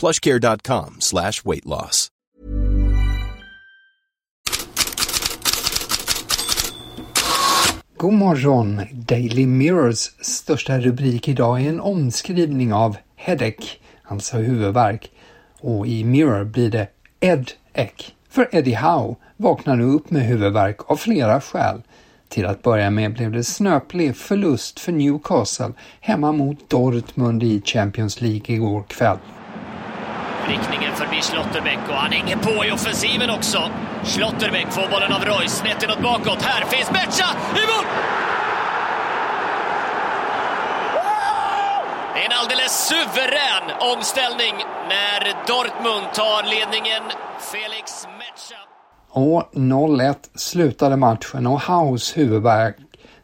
plushcare.com slash weight loss. God morgon! Daily Mirrors största rubrik idag är en omskrivning av headache, alltså huvudvärk. Och i Mirror blir det EDEC. För Eddie Howe vaknar nu upp med huvudvärk av flera skäl. Till att börja med blev det snöplig förlust för Newcastle hemma mot Dortmund i Champions League igår kväll. Riktningen förbi Schlotterbeck och han hänger på i offensiven också. Schlotterbeck får bollen av Roy, snett inåt bakåt. Här finns Becha i mål! Det är en alldeles suverän omställning när Dortmund tar ledningen. Felix Mecha. Och 0-1 slutade matchen och Haus huvudvärk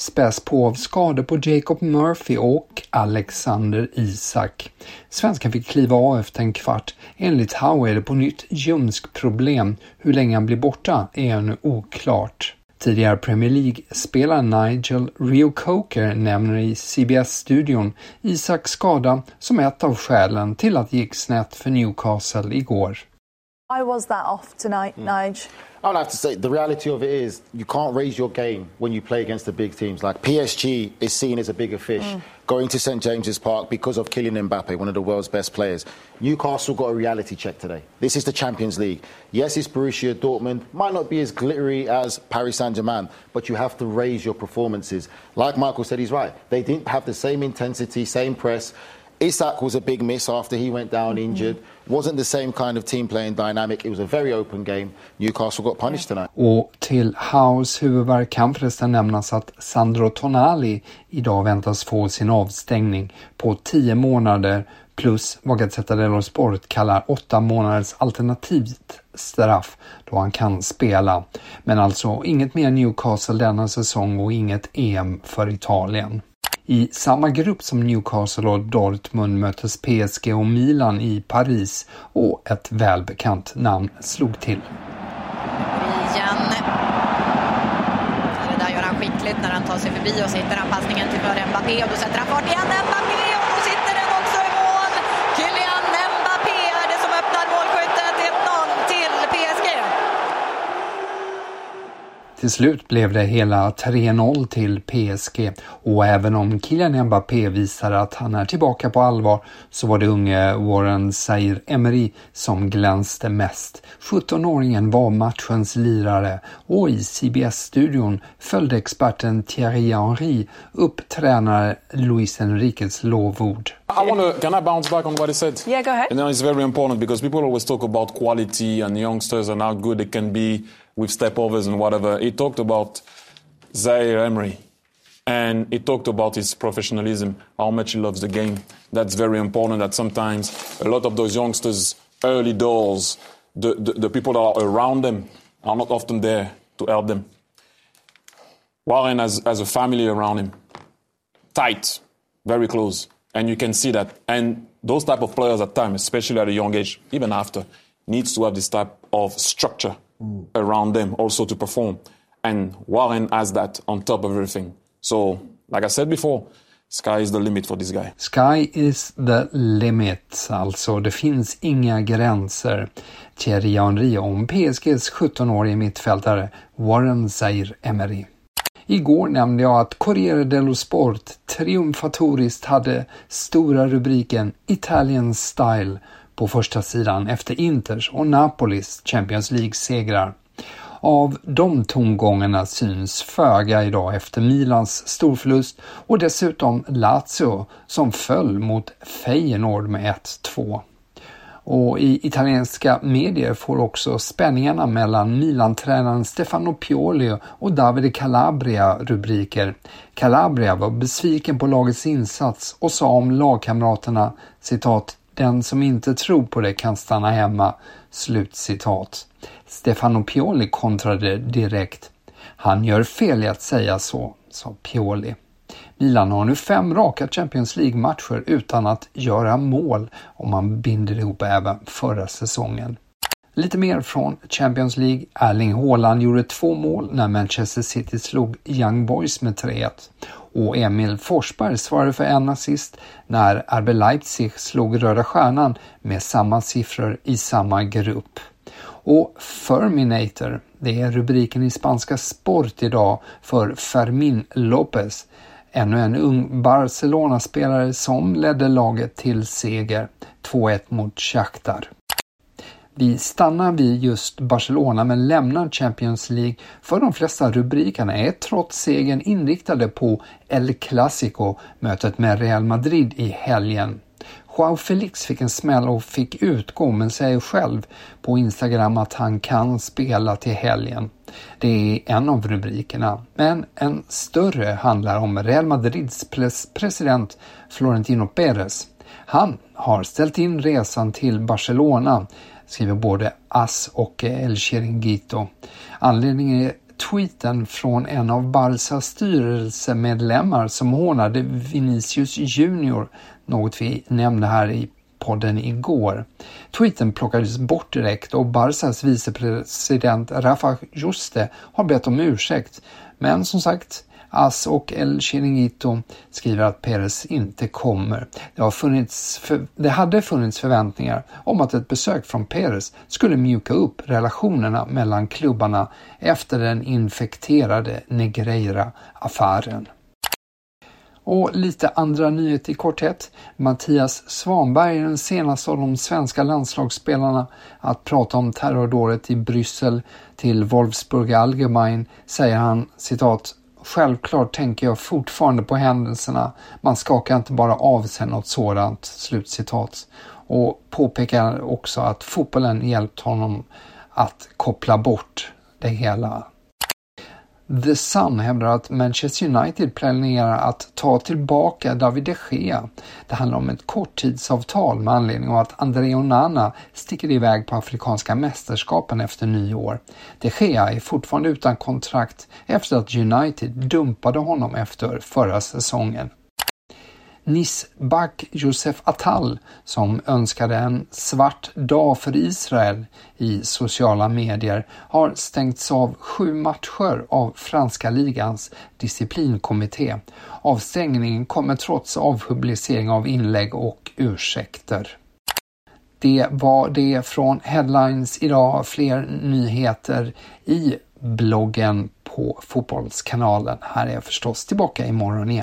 späs på av skador på Jacob Murphy och Alexander Isak. Svenskan fick kliva av efter en kvart. Enligt Howe är det på nytt ljumskproblem. Hur länge han blir borta är ännu oklart. Tidigare Premier League-spelaren Nigel Rio Coker nämner i CBS-studion Isaks skada som ett av skälen till att det gick snett för Newcastle igår. Why was that off tonight, hmm. Nige? I would have to say the reality of it is you can't raise your game when you play against the big teams. Like PSG is seen as a bigger fish. Hmm. Going to St James's Park because of Kylian Mbappe, one of the world's best players. Newcastle got a reality check today. This is the Champions League. Yes, it's Borussia Dortmund. Might not be as glittery as Paris Saint Germain, but you have to raise your performances. Like Michael said, he's right. They didn't have the same intensity, same press. Isak was a big miss after he went down injured. Wasn't the same kind of team playing dynamic. It was a very open game. Newcastle got punished tonight. Och till House huvudvärk kan förresten nämnas att Sandro Tonali idag väntas få sin avstängning på 10 månader plus vad Gazzetta dello Sport kallar 8 månaders alternativt straff då han kan spela. Men alltså inget mer Newcastle denna säsong och inget EM för Italien. I samma grupp som Newcastle och Dortmund möttes PSG och Milan i Paris och ett välbekant namn slog till. Igen. Det där gör han skickligt när han tar sig förbi och så hittar han passningen till Mbappé och då sätter han fart igen. Mbappé Till slut blev det hela 3-0 till PSG och även om Kylian Mbappé visade att han är tillbaka på allvar så var det unge Warren Zaire Emery som glänste mest. 17-åringen var matchens lirare och i CBS-studion följde experten Thierry Henry upp tränare Luis Enriques lovord. I want to. Can I bounce back on what he said? Yeah, go ahead. And then it's very important because people always talk about quality and youngsters and how good they can be with stepovers and whatever. He talked about Zaire Emery. And he talked about his professionalism, how much he loves the game. That's very important. That sometimes a lot of those youngsters, early doors, the, the, the people that are around them are not often there to help them. Warren has, has a family around him, tight, very close, and you can see that. And those type of players at times, especially at a young age, even after, needs to have this type of structure mm. around them also to perform. And Warren has that on top of everything. So, like I said before, sky is the limit for this guy. Sky is the limit, alltså det finns inga gränser. Thierry Henry om PSGs 17-årige mittfältare Warren Zaire-Emery. Igår nämnde jag att Corriere dello Sport triumfatoriskt hade stora rubriken Italian Style på första sidan efter Inters och Napolis Champions League-segrar. Av de tongångarna syns föga idag efter Milans storförlust och dessutom Lazio som föll mot Feyenoord med 1-2. Och i italienska medier får också spänningarna mellan Milan-tränaren Stefano Pioli och Davide Calabria rubriker. Calabria var besviken på lagets insats och sa om lagkamraterna citat den som inte tror på det kan stanna hemma. Slutcitat. Stefano Pioli kontrade direkt. Han gör fel i att säga så, sa Pioli. Milan har nu fem raka Champions League-matcher utan att göra mål om man binder ihop även förra säsongen. Lite mer från Champions League. Erling Haaland gjorde två mål när Manchester City slog Young Boys med 3-1 och Emil Forsberg svarade för en assist när RB Leipzig slog Röda Stjärnan med samma siffror i samma grupp. Och Ferminator, det är rubriken i spanska Sport idag för Fermin Lopez, ännu en ung Barcelona-spelare som ledde laget till seger 2-1 mot Shakhtar. Vi stannar vid just Barcelona men lämnar Champions League för de flesta rubrikerna är trots segern inriktade på El Clasico, mötet med Real Madrid i helgen. Joao Felix fick en smäll och fick utgå men säger själv på Instagram att han kan spela till helgen. Det är en av rubrikerna, men en större handlar om Real Madrids president Florentino Pérez. Han har ställt in resan till Barcelona, skriver både AS och eh, El Chiringuito. Anledningen är tweeten från en av Barsas styrelsemedlemmar som hånade Vinicius Junior något vi nämnde här i podden igår. Tweeten plockades bort direkt och Barsas vicepresident Rafa Juste har bett om ursäkt. Men som sagt, As och El Chiringuito skriver att Perez inte kommer. Det, har funnits för, det hade funnits förväntningar om att ett besök från Perez skulle mjuka upp relationerna mellan klubbarna efter den infekterade Negreira-affären. Och lite andra nyheter i korthet. Mattias Svanberg är den senaste av de svenska landslagsspelarna att prata om terrordådet i Bryssel till Wolfsburg Allgemein säger han citat Självklart tänker jag fortfarande på händelserna. Man skakar inte bara av sig något sådant. Slutcitat. Och påpekar också att fotbollen hjälpt honom att koppla bort det hela. The Sun hävdar att Manchester United planerar att ta tillbaka David de Gea. Det handlar om ett korttidsavtal med anledning av att André Onana sticker iväg på Afrikanska mästerskapen efter nyår. De Gea är fortfarande utan kontrakt efter att United dumpade honom efter förra säsongen. Nisbak Josef Attal som önskade en svart dag för Israel i sociala medier har stängts av sju matcher av franska ligans disciplinkommitté. Avstängningen kommer trots avpublicering av inlägg och ursäkter. Det var det från Headlines idag. Fler nyheter i bloggen på Fotbollskanalen. Här är jag förstås tillbaka imorgon igen.